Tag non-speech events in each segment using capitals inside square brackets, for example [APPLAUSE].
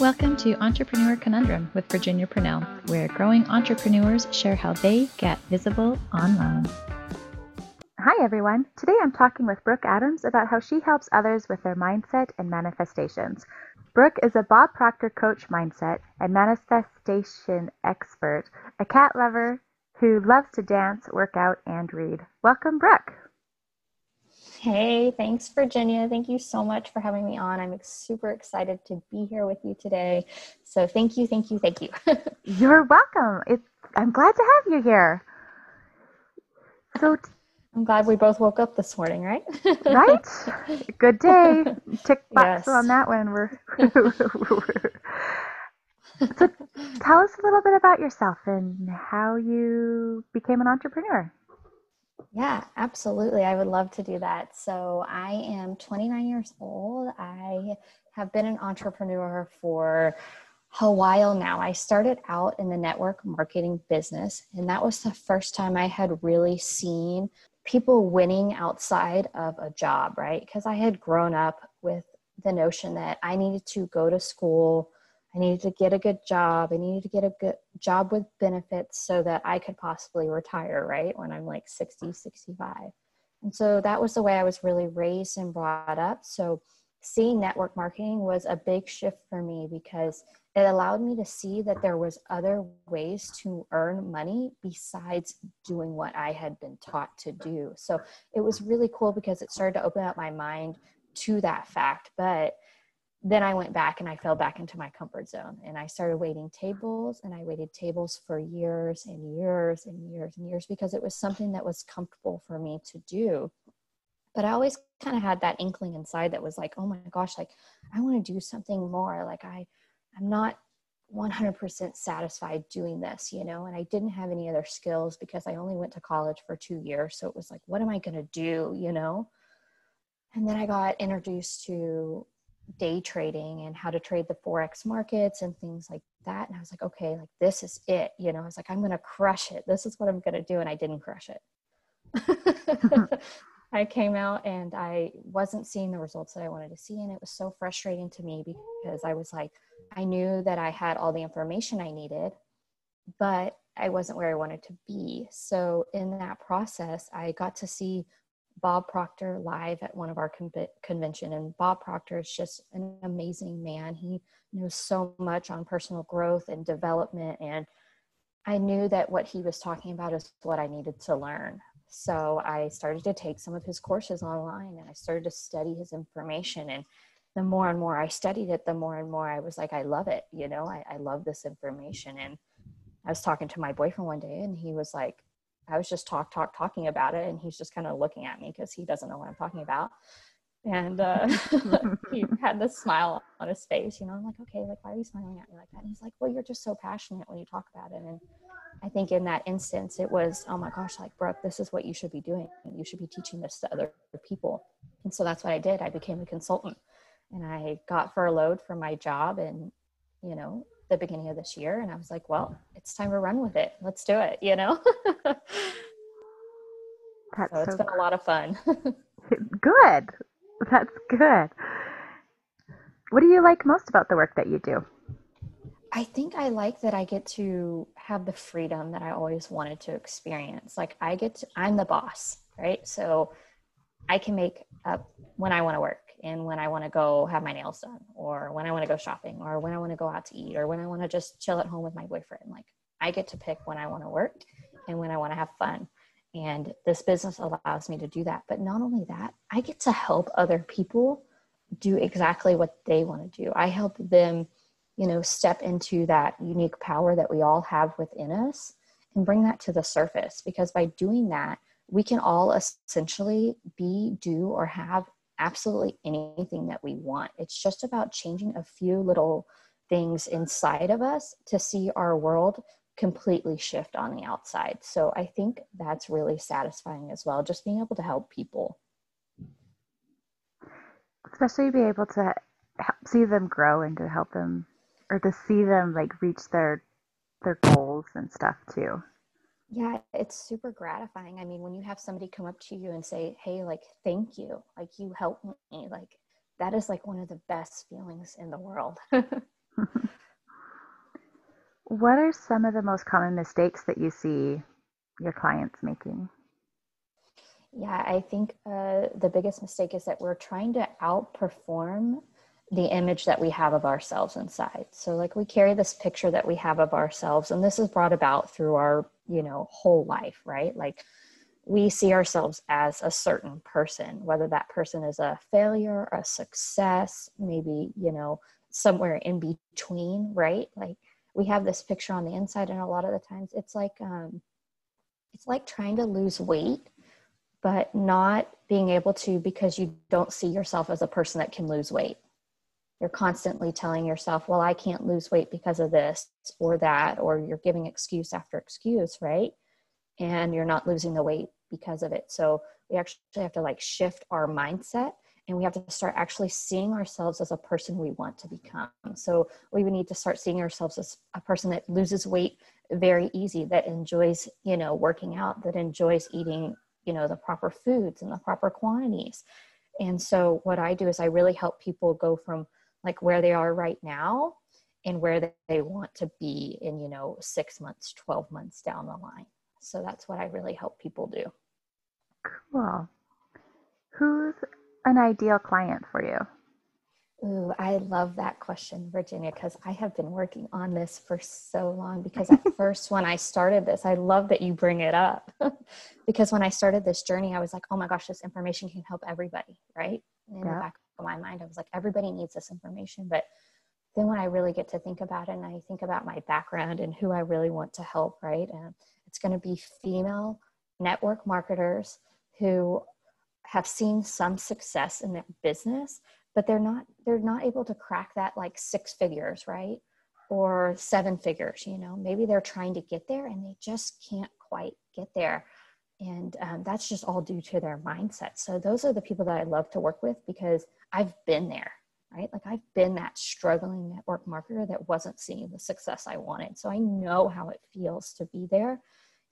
Welcome to Entrepreneur Conundrum with Virginia Purnell, where growing entrepreneurs share how they get visible online. Hi, everyone. Today I'm talking with Brooke Adams about how she helps others with their mindset and manifestations. Brooke is a Bob Proctor coach mindset and manifestation expert, a cat lover who loves to dance, work out, and read. Welcome, Brooke. Hey, thanks, Virginia. Thank you so much for having me on. I'm super excited to be here with you today. So, thank you, thank you, thank you. [LAUGHS] You're welcome. It's, I'm glad to have you here. So, I'm glad we both woke up this morning, right? right? [LAUGHS] Good day. Tick box yes. on that one. We're [LAUGHS] so, tell us a little bit about yourself and how you became an entrepreneur. Yeah, absolutely. I would love to do that. So, I am 29 years old. I have been an entrepreneur for a while now. I started out in the network marketing business, and that was the first time I had really seen people winning outside of a job, right? Because I had grown up with the notion that I needed to go to school, I needed to get a good job. I needed to get a good job with benefits so that I could possibly retire, right? When I'm like 60, 65. And so that was the way I was really raised and brought up. So seeing network marketing was a big shift for me because it allowed me to see that there was other ways to earn money besides doing what I had been taught to do. So it was really cool because it started to open up my mind to that fact. But then I went back and I fell back into my comfort zone and I started waiting tables and I waited tables for years and years and years and years because it was something that was comfortable for me to do. But I always kind of had that inkling inside that was like, oh my gosh, like I want to do something more. Like I, I'm not 100% satisfied doing this, you know, and I didn't have any other skills because I only went to college for two years. So it was like, what am I going to do, you know? And then I got introduced to day trading and how to trade the forex markets and things like that. And i was like okay like this is it you know? I was like i'm gonna crush it. This is what i'm gonna do. And i didn't crush it. [LAUGHS] I came out and i wasn't seeing the results that i wanted to see. And it was so frustrating to me because i was like i knew that i had all the information i needed but i wasn't where i wanted to be. So in that process i got to see Bob Proctor live at one of our con- convention, and Bob Proctor is just an amazing man. He knows so much on personal growth and development, and I knew that what he was talking about is what I needed to learn. So I started to take some of his courses online, and I started to study his information. And the more and more I studied it, the more and more I was like, I love it. You know, I, I love this information. And I was talking to my boyfriend one day, and he was like, I was just talk, talk, talking about it, and he's just kind of looking at me because he doesn't know what I'm talking about. And uh, [LAUGHS] he [LAUGHS] had this smile on his face, you know. I'm like, okay, like why are you smiling at me like that? And he's like, well, you're just so passionate when you talk about it. And I think in that instance, it was, oh my gosh, like Brooke, this is what you should be doing. You should be teaching this to other people. And so that's what I did. I became a consultant, and I got furloughed from my job, and you know, the beginning of this year and I was like, well, it's time to run with it. Let's do it, you know? [LAUGHS] So it's so been a lot of fun. [LAUGHS] good. That's good. What do you like most about the work that you do? I think I like that I get to have the freedom that I always wanted to experience. Like I get to, I'm the boss, right? So I can make up when I want to work and when I want to go have my nails done, or when I want to go shopping, or when I want to go out to eat, or when I want to just chill at home with my boyfriend. Like I get to pick when I want to work and when I want to have fun. And this business allows me to do that. But not only that, I get to help other people do exactly what they want to do. I help them, you know, step into that unique power that we all have within us and bring that to the surface. Because by doing that, we can all essentially be, do, or have absolutely anything that we want. It's just about changing a few little things inside of us to see our world completely shift on the outside. So I think that's really satisfying as well, just being able to help people. Especially be able to help, see them grow and to help them or to see them like reach their their goals and stuff too. Yeah, it's super gratifying. I mean, when you have somebody come up to you and say, Hey, like, thank you, like, you helped me, like, that is like one of the best feelings in the world. [LAUGHS] what are some of the most common mistakes that you see your clients making? Yeah, I think uh, the biggest mistake is that we're trying to outperform the image that we have of ourselves inside. So, like, we carry this picture that we have of ourselves, and this is brought about through our, you know, whole life, right? Like, we see ourselves as a certain person, whether that person is a failure, a success, maybe, you know, somewhere in between, right? Like, we have this picture on the inside, and a lot of the times it's like, um, it's like trying to lose weight but not being able to because you don't see yourself as a person that can lose weight. You're constantly telling yourself, well, I can't lose weight because of this or that, or you're giving excuse after excuse, right? And you're not losing the weight because of it. So we actually have to like shift our mindset and we have to start actually seeing ourselves as a person we want to become. So we would need to start seeing ourselves as a person that loses weight very easy, that enjoys, you know, working out, that enjoys eating you know the proper foods and the proper quantities and so what i do is i really help people go from like where they are right now and where they want to be in you know six months 12 months down the line so that's what i really help people do cool who's an ideal client for you Ooh, I love that question, Virginia, because I have been working on this for so long. Because at [LAUGHS] first, when I started this, I love that you bring it up. [LAUGHS] because when I started this journey, I was like, oh my gosh, this information can help everybody, right? in yeah. the back my mind, I was like, everybody needs this information. But then when I really get to think about it and I think about my background and who I really want to help, right? And it's going to be female network marketers who have seen some success in their business but they're not they're not able to crack that like six figures right or seven figures you know maybe they're trying to get there and they just can't quite get there and um, that's just all due to their mindset so those are the people that i love to work with because i've been there right like i've been that struggling network marketer that wasn't seeing the success i wanted so i know how it feels to be there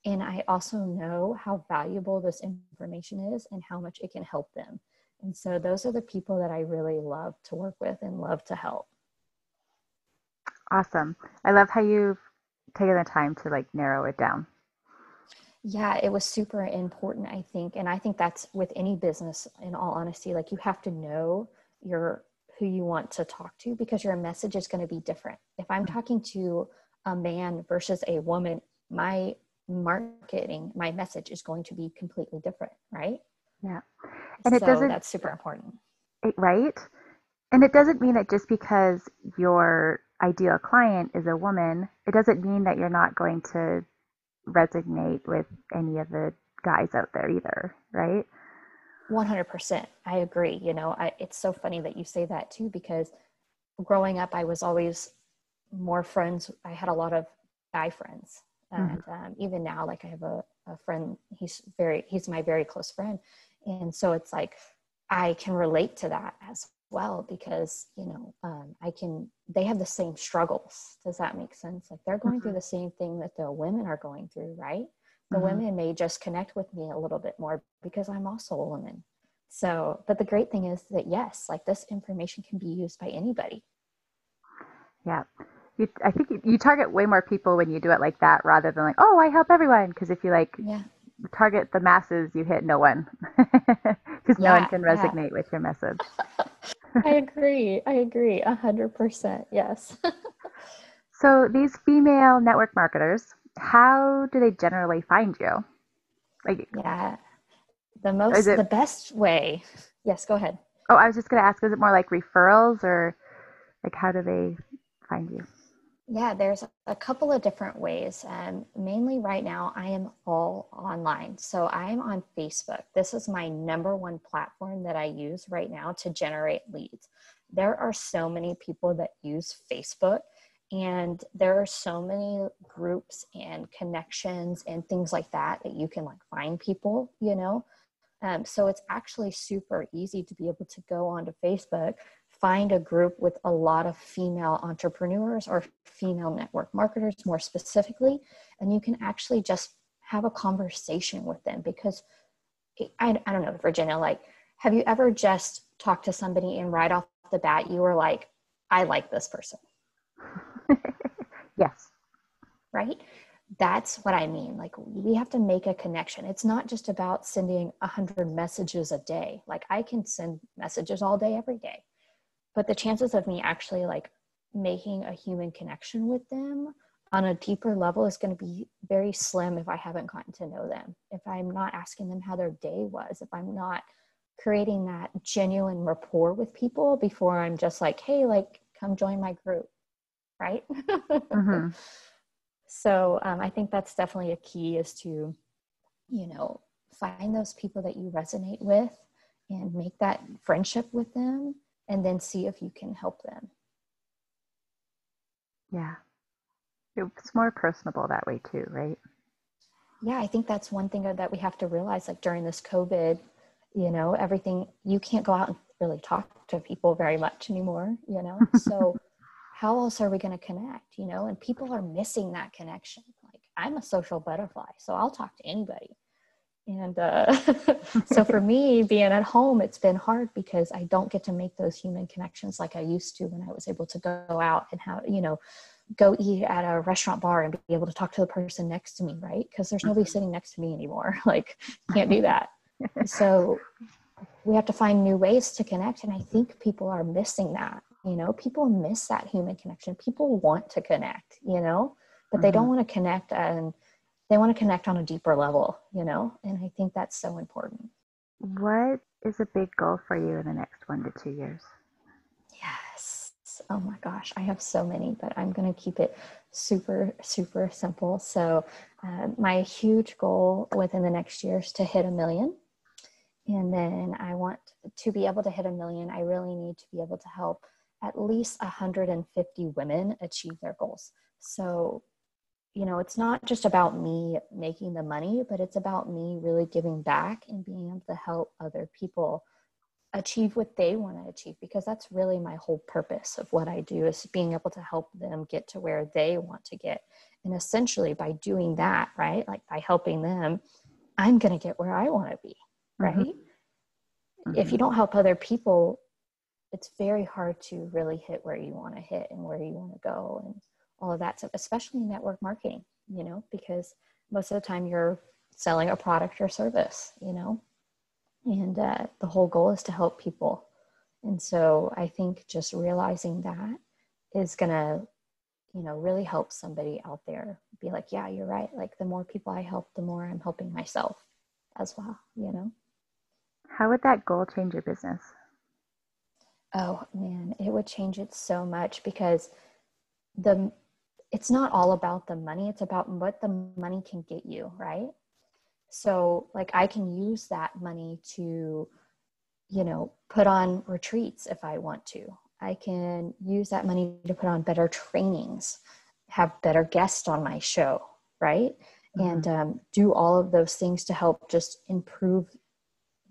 and i also know how valuable this information is and how much it can help them and so those are the people that I really love to work with and love to help. Awesome. I love how you've taken the time to like narrow it down. Yeah, it was super important, I think. And I think that's with any business, in all honesty, like you have to know your who you want to talk to because your message is going to be different. If I'm mm-hmm. talking to a man versus a woman, my marketing, my message is going to be completely different, right? Yeah. And it doesn't that's super important. Right? And it doesn't mean that just because your ideal client is a woman, it doesn't mean that you're not going to resonate with any of the guys out there either, right? 100%. I agree. You know, I, it's so funny that you say that too, because growing up, I was always more friends. I had a lot of guy friends. Mm-hmm. And um, even now, like I have a, a friend, he's very, he's my very close friend and so it's like i can relate to that as well because you know um, i can they have the same struggles. Does that make sense? Like they're going mm-hmm. through the same thing that the women are going through right? The mm-hmm. women may just connect with me a little bit more because i'm also a woman. So but the great thing is that yes like this information can be used by anybody. Yeah. You, i think you, you target way more people when you do it like that rather than like oh i help everyone. Because if you like yeah. target the masses, you hit no one. [LAUGHS] Because yeah, no one can resonate yeah. with your message. I agree. I agree. A hundred percent. Yes. [LAUGHS] so these female network marketers, how do they generally find you? Like, yeah, the most, it, the best way. Yes, go ahead. Oh, I was just going to ask, is it more like referrals or like how do they find you? Yeah, there's a couple of different ways. Um, mainly right now, I am all online. So I'm on Facebook. This is my number one platform that I use right now to generate leads. There are so many people that use Facebook, and there are so many groups and connections and things like that that you can like find people, you know. Um, so it's actually super easy to be able to go onto Facebook, find a group with a lot of female entrepreneurs or female network marketers more specifically and you can actually just have a conversation with them because I, I don't know virginia like have you ever just talked to somebody and right off the bat you were like i like this person [LAUGHS] Yes. Right? That's what I mean. Like we have to make a connection. It's not just about sending a hundred messages a day. Like I can send messages all day, every day. But the chances of me actually like making a human connection with them on a deeper level is going to be very slim if I haven't gotten to know them. If I'm not asking them how their day was, if I'm not creating that genuine rapport with people before I'm just like, hey, like, come join my group, right? Mm-hmm. [LAUGHS] so um, I think that's definitely a key is to, you know, find those people that you resonate with and make that friendship with them and then see if you can help them. Yeah. It's more personable that way too, right? Yeah, I think that's one thing that we have to realize like during this COVID you know everything you can't go out and really talk to people very much anymore you know [LAUGHS] so how else are we going to connect you know and people are missing that connection like i'm a social butterfly so i'll talk to anybody and uh, [LAUGHS] so for me being at home it's been hard because i don't get to make those human connections like i used to when i was able to go out and have you know go eat at a restaurant bar and be able to talk to the person next to me right because there's nobody mm-hmm. sitting next to me anymore [LAUGHS] like can't do that so we have to find new ways to connect and i think people are missing that you know people miss that human connection people want to connect you know but mm-hmm. they don't mm-hmm. want to connect and they want to connect on a deeper level you know? And i think that's so important. What is a big goal for you in the next one to two years? Yes. Oh my gosh i have so many but i'm going to keep it super super simple. So uh, my huge goal within the next year is to hit a million. And then I want to be able to hit a million, I really need to be able to help at least 150 women achieve their goals. So, you know, it's not just about me making the money, but it's about me really giving back and being able to help other people achieve what they want to achieve because that's really my whole purpose of what I do is being able to help them get to where they want to get. And essentially by doing that, right? Like by helping them, I'm going to get where I want to be right? Mm-hmm. If you don't help other people, it's very hard to really hit where you want to hit and where you want to go and all of that stuff, especially network marketing, you know, because most of the time you're selling a product or service, you know, and uh, the whole goal is to help people. And so I think just realizing that is going to, you know, really help somebody out there be like, yeah, you're right. Like the more people I help, the more I'm helping myself as well, you know? How would that goal change your business? Oh man, it would change it so much because the it's not all about the money, it's about what the money can get you, right? So like I can use that money to you know, put on retreats if I want to. I can use that money to put on better trainings, have better guests on my show, right? Mm-hmm. And um, do all of those things to help just improve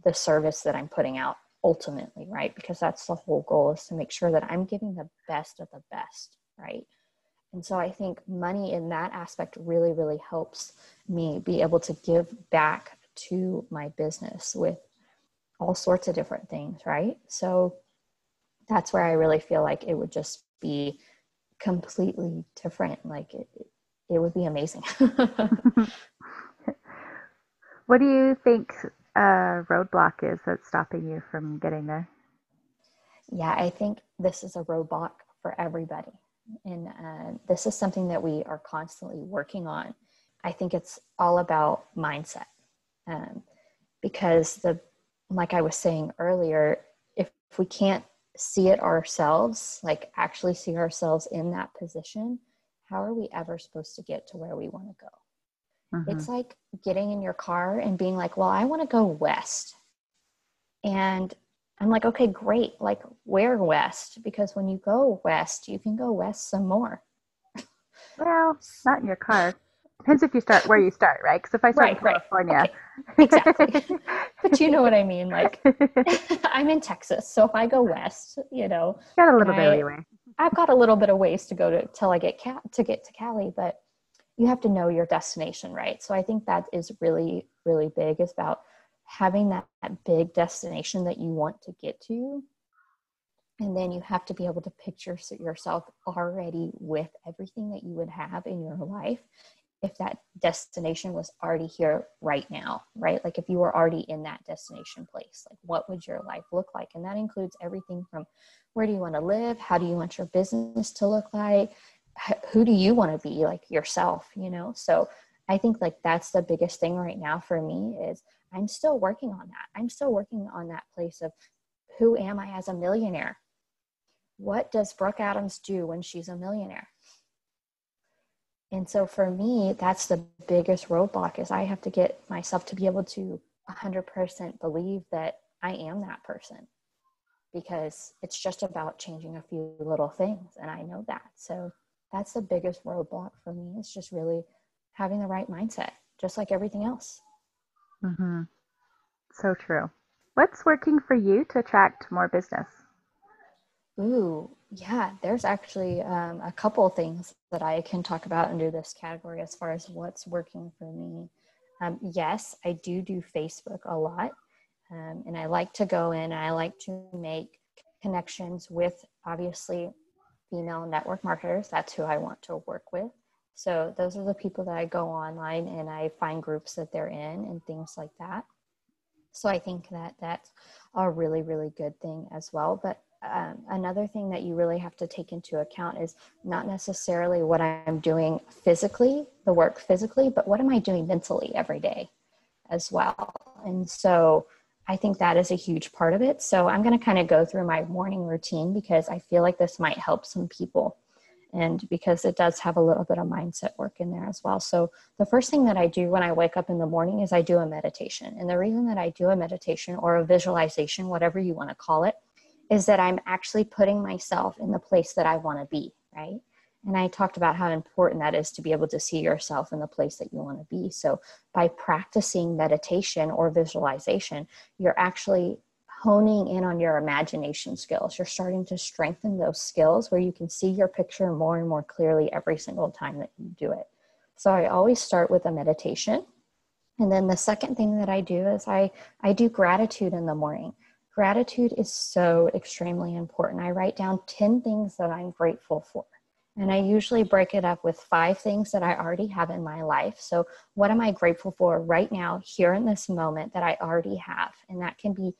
the service that I'm putting out ultimately, right? Because that's the whole goal is to make sure that I'm giving the best of the best, right? And so I think money in that aspect really, really helps me be able to give back to my business with all sorts of different things, right? So that's where I really feel like it would just be completely different. Like it, it would be amazing. [LAUGHS] what do you think a roadblock is that's stopping you from getting there? Yeah, I think this is a roadblock for everybody. And uh, this is something that we are constantly working on. I think it's all about mindset. Um, because the, like I was saying earlier, if, if we can't see it ourselves, like actually see ourselves in that position, how are we ever supposed to get to where we want to go? Mm-hmm. It's like getting in your car and being like, well, I want to go west. And I'm like, okay, great. Like, where west? Because when you go west, you can go west some more. Well, not in your car. Depends if you start where you start, right? Because if I start right, in California, right. okay. exactly. [LAUGHS] but you know what I mean. Like, [LAUGHS] I'm in Texas, so if I go west, you know, got a little bit of leeway. I've got a little bit of ways to go to till I get ca- to get to Cali, but you have to know your destination, right? So I think that is really, really big is about having that, that big destination that you want to get to And then you have to be able to picture yourself already with everything that you would have in your life if that destination was already here right now, right? Like if you were already in that destination place, like what would your life look like? And that includes everything from where do you want to live? How do you want your business to look like? Who do you want to be like yourself, you know? So I think like that's the biggest thing right now for me is I'm still working on that. I'm still working on that place of who am I as a millionaire? What does Brooke Adams do when she's a millionaire? And so for me, that's the biggest roadblock is I have to get myself to be able to 100% believe that I am that person because it's just about changing a few little things and I know that. So that's the biggest roadblock for me. It's just really having the right mindset, just like everything else. Mm-hmm. So true. What's working for you to attract more business? Ooh, yeah, there's actually um, a couple things that I can talk about under this category as far as what's working for me. Um, yes, I do do Facebook a lot, um, and I like to go in I like to make connections with obviously female network marketers. That's who I want to work with. So those are the people that I go online and I find groups that they're in and things like that. So I think that that's a really, really good thing as well. But um, another thing that you really have to take into account is not necessarily what I'm doing physically, the work physically, but what am I doing mentally every day as well. And so I think that is a huge part of it. So I'm going to kind of go through my morning routine because I feel like this might help some people and because it does have a little bit of mindset work in there as well. So, the first thing that I do when I wake up in the morning is I do a meditation. And the reason that I do a meditation or a visualization, whatever you want to call it, is that I'm actually putting myself in the place that I want to be, right? And I talked about how important that is to be able to see yourself in the place that you want to be. So, by practicing meditation or visualization, you're actually honing in on your imagination skills. You're starting to strengthen those skills where you can see your picture more and more clearly every single time that you do it. So I always start with a meditation. And then the second thing that I do is I, I do gratitude in the morning. Gratitude is so extremely important. I write down 10 things that I'm grateful for. And I usually break it up with five things that I already have in my life. So, what am I grateful for right now, here in this moment that I already have? And that can be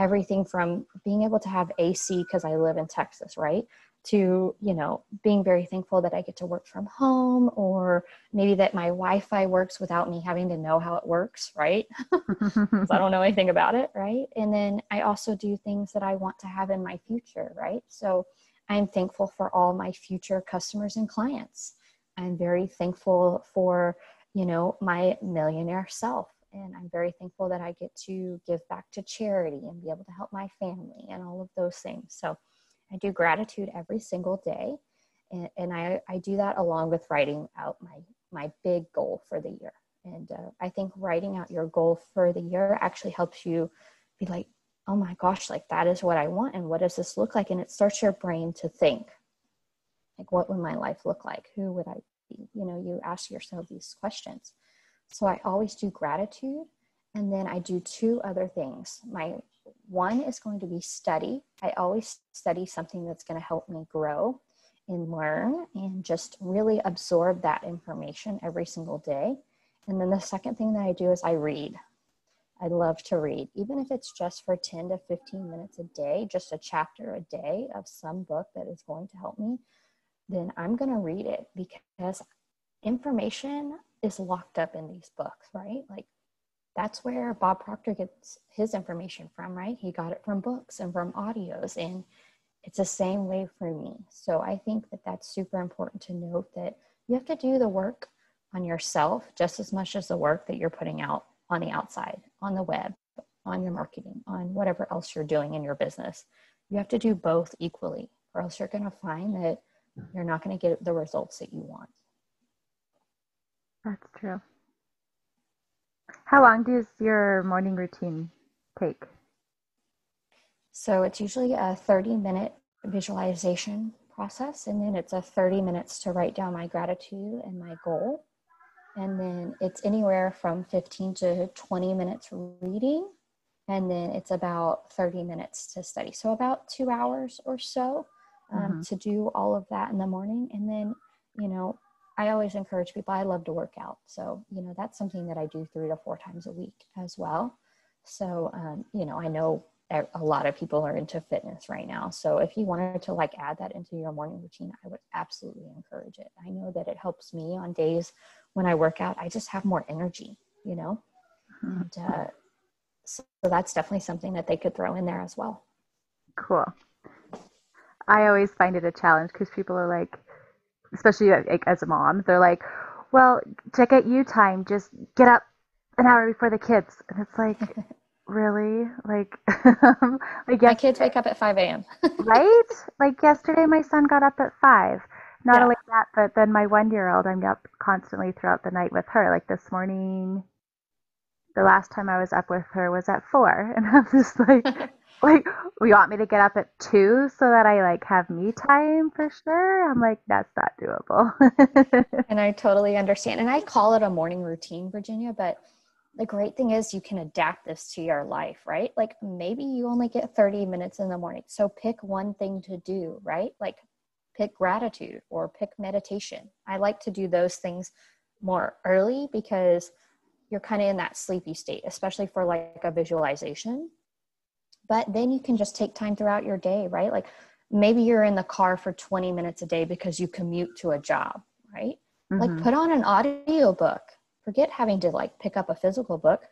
everything from being able to have AC because I live in Texas, right? To, you know, being very thankful that I get to work from home or maybe that my Wi Fi works without me having to know how it works, right? [LAUGHS] Because I don't know anything about it, right? And then I also do things that I want to have in my future, right? So I'm thankful for all my future customers and clients. I'm very thankful for, you know, my millionaire self and I'm very thankful that I get to give back to charity and be able to help my family and all of those things. So I do gratitude every single day, and, and I, I do that along with writing out my my big goal for the year. And uh, I think writing out your goal for the year actually helps you be like, oh my gosh, like that is what I want, and what does this look like? And it starts your brain to think, like, what would my life look like? Who would I be? You know, you ask yourself these questions. So I always do gratitude. And then I do two other things. My one is going to be study. I always study something that's going to help me grow and learn and just really absorb that information every single day. And then the second thing that I do is I read. I love to read, even if it's just for 10 to 15 minutes a day, just a chapter a day of some book that is going to help me, then I'm going to read it because information is locked up in these books, right? Like that's where Bob Proctor gets his information from, right? He got it from books and from audios, and it's the same way for me. So I think that that's super important to note that you have to do the work on yourself just as much as the work that you're putting out on the outside, on the web, on your marketing, on whatever else you're doing in your business. You have to do both equally, or else you're going to find that you're not going to get the results that you want. That's true. How long does your morning routine take? So it's usually a 30 minute visualization process, and then it's a 30 minutes to write down my gratitude and my goal. And then it's anywhere from 15 to 20 minutes reading, and then it's about 30 minutes to study. So about two hours or so um, mm-hmm. to do all of that in the morning. And then, you know, I always encourage people, I love to work out. So, you know, that's something that I do three to four times a week as well. So, um, you know, I know a lot of people are into fitness right now. So if you wanted to like add that into your morning routine, I would absolutely encourage it. I know that it helps me on days when I work out. I just have more energy, you know? Mm-hmm. And, uh, so that's definitely something that they could throw in there as well. Cool. I always find it a challenge because people are like, especially like, as a mom, they're like, well, to get you time, just get up an hour before the kids. And it's like, [LAUGHS] really? Like, [LAUGHS] like my kids wake up at 5 a.m. [LAUGHS] right? Like yesterday, my son got up at 5. Not yeah. only that, but then my one year old, I'm up constantly throughout the night with her. Like this morning, the last time I was up with her was at 4. And I'm just like, like, we want me to get up at 2 so that I like have me time for sure? I'm like, that's not doable. [LAUGHS] and I totally understand. And I call it a morning routine, Virginia, but the great thing is you can adapt this to your life, right? Like maybe you only get 30 minutes in the morning. So pick one thing to do, right? Like pick gratitude or pick meditation. I like to do those things more early because you're kind of in that sleepy state, especially for like a visualization. But then you can just take time throughout your day, right? Like maybe you're in the car for 20 minutes a day because you commute to a job, right? Mm-hmm. Like put on an audio book forget having to like pick up a physical book.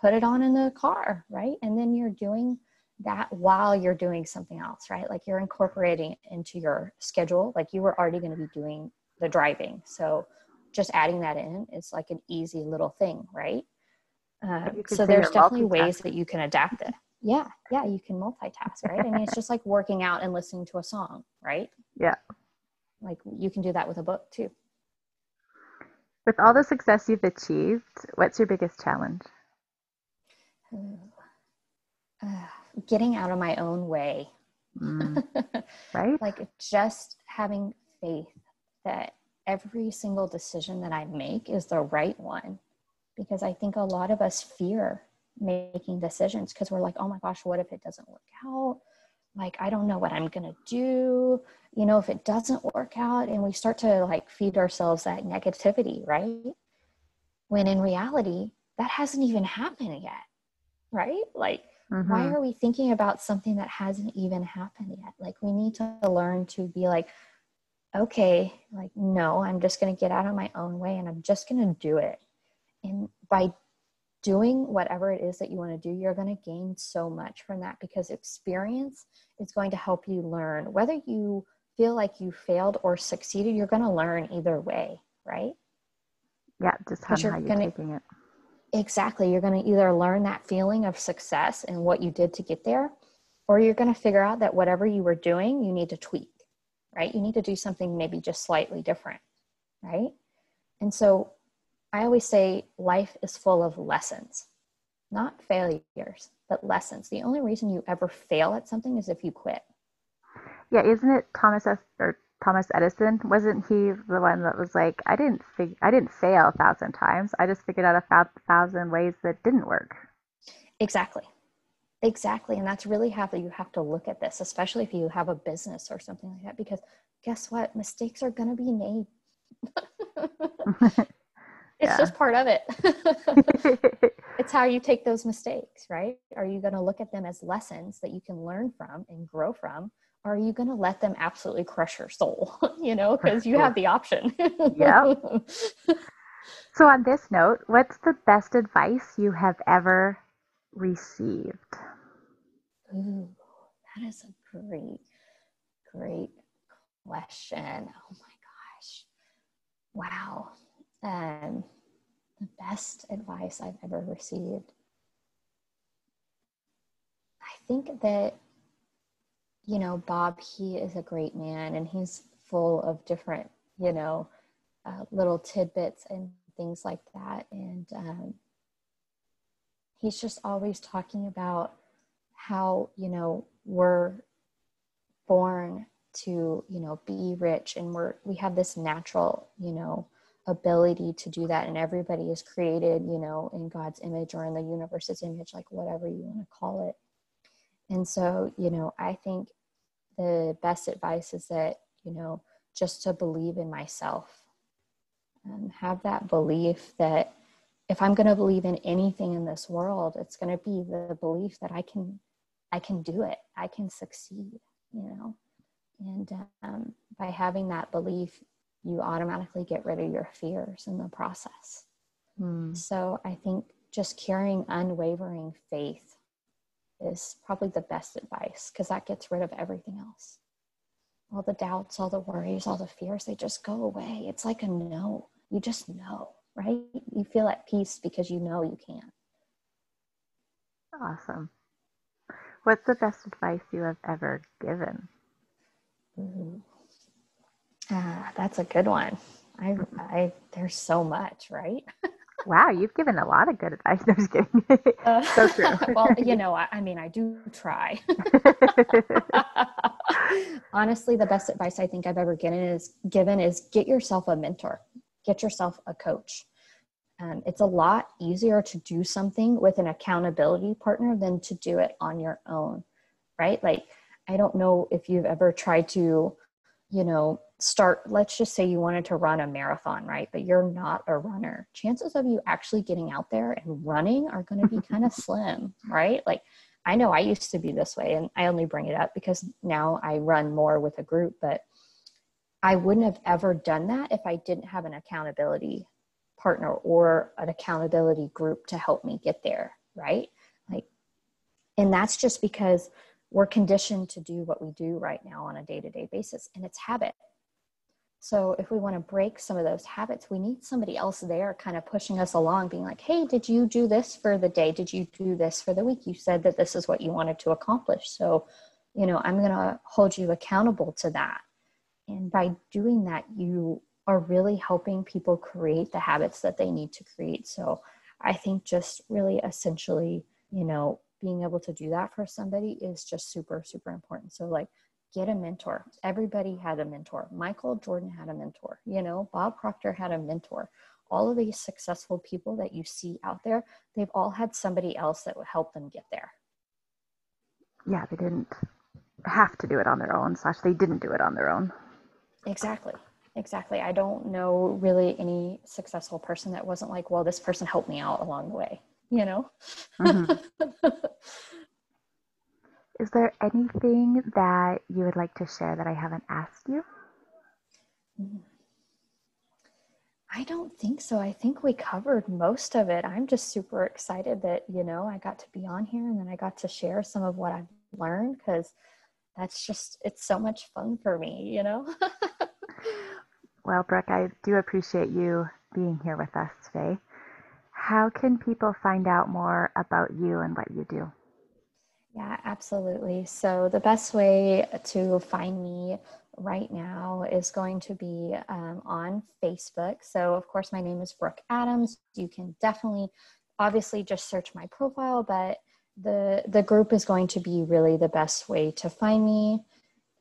Put it on in the car right? And then you're doing that while you're doing something else right? Like you're incorporating it into your schedule. Like you were already going to be doing the driving. So just adding that in is like an easy little thing right? Uh, so there's definitely ways that you can adapt it yeah yeah you can multitask right i mean it's just like [LAUGHS] working out and listening to a song right yeah like you can do that with a book too with all the success you've achieved, what's your biggest challenge? Uh, getting out of my own way. Mm. [LAUGHS] right? like just having faith that every single decision that I make is the right one. Because I think a lot of us fear making decisions because we're like, oh my gosh, what if it doesn't work out? like i don't know what i'm going to do. You know if it doesn't work out and we start to like feed ourselves that negativity right? When in reality that hasn't even happened yet right? Like mm-hmm. why are we thinking about something that hasn't even happened yet? Like we need to learn to be like okay like no i'm just going to get out of my own way and i'm just going to do it. And by doing whatever it is that you want to do, you're going to gain so much from that because experience is going to help you learn. Whether you feel like you failed or succeeded, you're going to learn either way, right? Yeah, just how, you're, you're taking it. Exactly. You're going to either learn that feeling of success and what you did to get there, or you're going to figure out that whatever you were doing, you need to tweak, right? You need to do something maybe just slightly different, right? And so I always say life is full of lessons, not failures, but lessons. The only reason you ever fail at something is if you quit. Yeah, isn't it Thomas F. or Thomas Edison? Wasn't he the one that was like, I didn't fig- I didn't fail a thousand times. I just figured out a thousand ways that didn't work. Exactly. Exactly. And that's really how you have to look at this, especially if you have a business or something like that, because guess what? Mistakes are going to be made. [LAUGHS] [LAUGHS] it's yeah. just part of it. [LAUGHS] [LAUGHS] It's how you take those mistakes right? Are you going to look at them as lessons that you can learn from and grow from? Or are you going to let them absolutely crush your soul [LAUGHS] you know because you have the option. Yeah so on this note what's the best advice you have ever received? Ooh, that is a great great question. Oh my gosh. Wow. Um, the best advice I've ever received. I think that, you know, Bob, he is a great man and he's full of different, you know, uh, little tidbits and things like that. And um, he's just always talking about how, you know, we're born to, you know, be rich and we're, we have this natural, you know, ability to do that and everybody is created you know in god's image or in the universe's image like whatever you want to call it. And so you know i think the best advice is that you know just to believe in myself. And have that belief that if i'm going to believe in anything in this world it's going to be the belief that i can i can do it. I can succeed you know? And um, by having that belief you automatically get rid of your fears in the process. Mm. So I think just carrying unwavering faith is probably the best advice because that gets rid of everything else. All the doubts, all the worries, all the fears, they just go away. It's like a no. You just know, right? You feel at peace because you know you can. Awesome. What's the best advice you have ever given? Ooh. Ah, that's a good one. I, I, there's so much, right? [LAUGHS] wow, you've given a lot of good advice. [LAUGHS] No, just kidding. Uh, so true. [LAUGHS] well, you know, I, I mean, I do try. Honestly, the best advice I think I've ever given is given is get yourself a mentor, get yourself a coach. Um, it's a lot easier to do something with an accountability partner than to do it on your own, right? Like, I don't know if you've ever tried to, you know, start let's just say you wanted to run a marathon right? But you're not a runner. Chances of you actually getting out there and running are going to be kind of [LAUGHS] slim right? Like i know i used to be this way and i only bring it up because now i run more with a group but i wouldn't have ever done that if i didn't have an accountability partner or an accountability group to help me get there right? Like and that's just because we're conditioned to do what we do right now on a day-to-day basis and it's habit so if we want to break some of those habits, we need somebody else there kind of pushing us along, being like, hey, did you do this for the day? Did you do this for the week? You said that this is what you wanted to accomplish. So, you know, I'm going to hold you accountable to that. And by doing that, you are really helping people create the habits that they need to create. So I think just really essentially, you know, being able to do that for somebody is just super, super important. So, like, get a mentor. Everybody had a mentor. Michael Jordan had a mentor. You know, Bob Proctor had a mentor. All of these successful people that you see out there, they've all had somebody else that would help them get there. Yeah, they didn't have to do it on their own, slash, they didn't do it on their own. Exactly. Exactly. I don't know really any successful person that wasn't like, well, this person helped me out along the way, you know? Mm-hmm. [LAUGHS] Is there anything that you would like to share that I haven't asked you? I don't think so. I think we covered most of it. I'm just super excited that, you know, I got to be on here and then I got to share some of what I've learned because that's just, it's so much fun for me, you know? [LAUGHS] well, Brooke, I do appreciate you being here with us today. How can people find out more about you and what you do? Yeah, absolutely. So, the best way to find me right now is going to be um, on Facebook. So, of course, my name is Brooke Adams. You can definitely, obviously, just search my profile, but the the group is going to be really the best way to find me,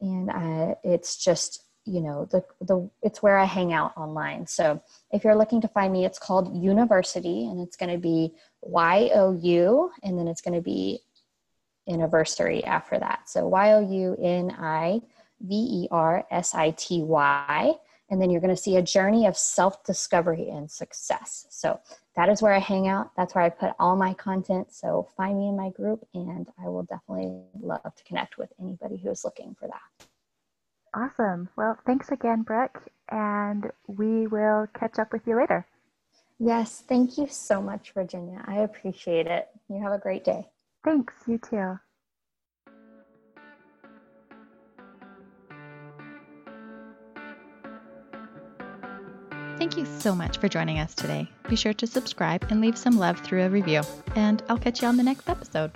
and uh, it's just you know the the it's where I hang out online. So, if you're looking to find me, it's called University, and it's going to be Y O U, and then it's going to be anniversary after that. So Y O U N I V E R S I T Y. And then you're going to see a journey of self discovery and success. So that is where I hang out. That's where I put all my content. So find me in my group, and I will definitely love to connect with anybody who is looking for that. Awesome. Well, thanks again, Brooke, and we will catch up with you later. Yes, thank you so much, Virginia. I appreciate it. You have a great day. Thanks, you too. Thank you so much for joining us today. Be sure to subscribe and leave some love through a review. And I'll catch you on the next episode.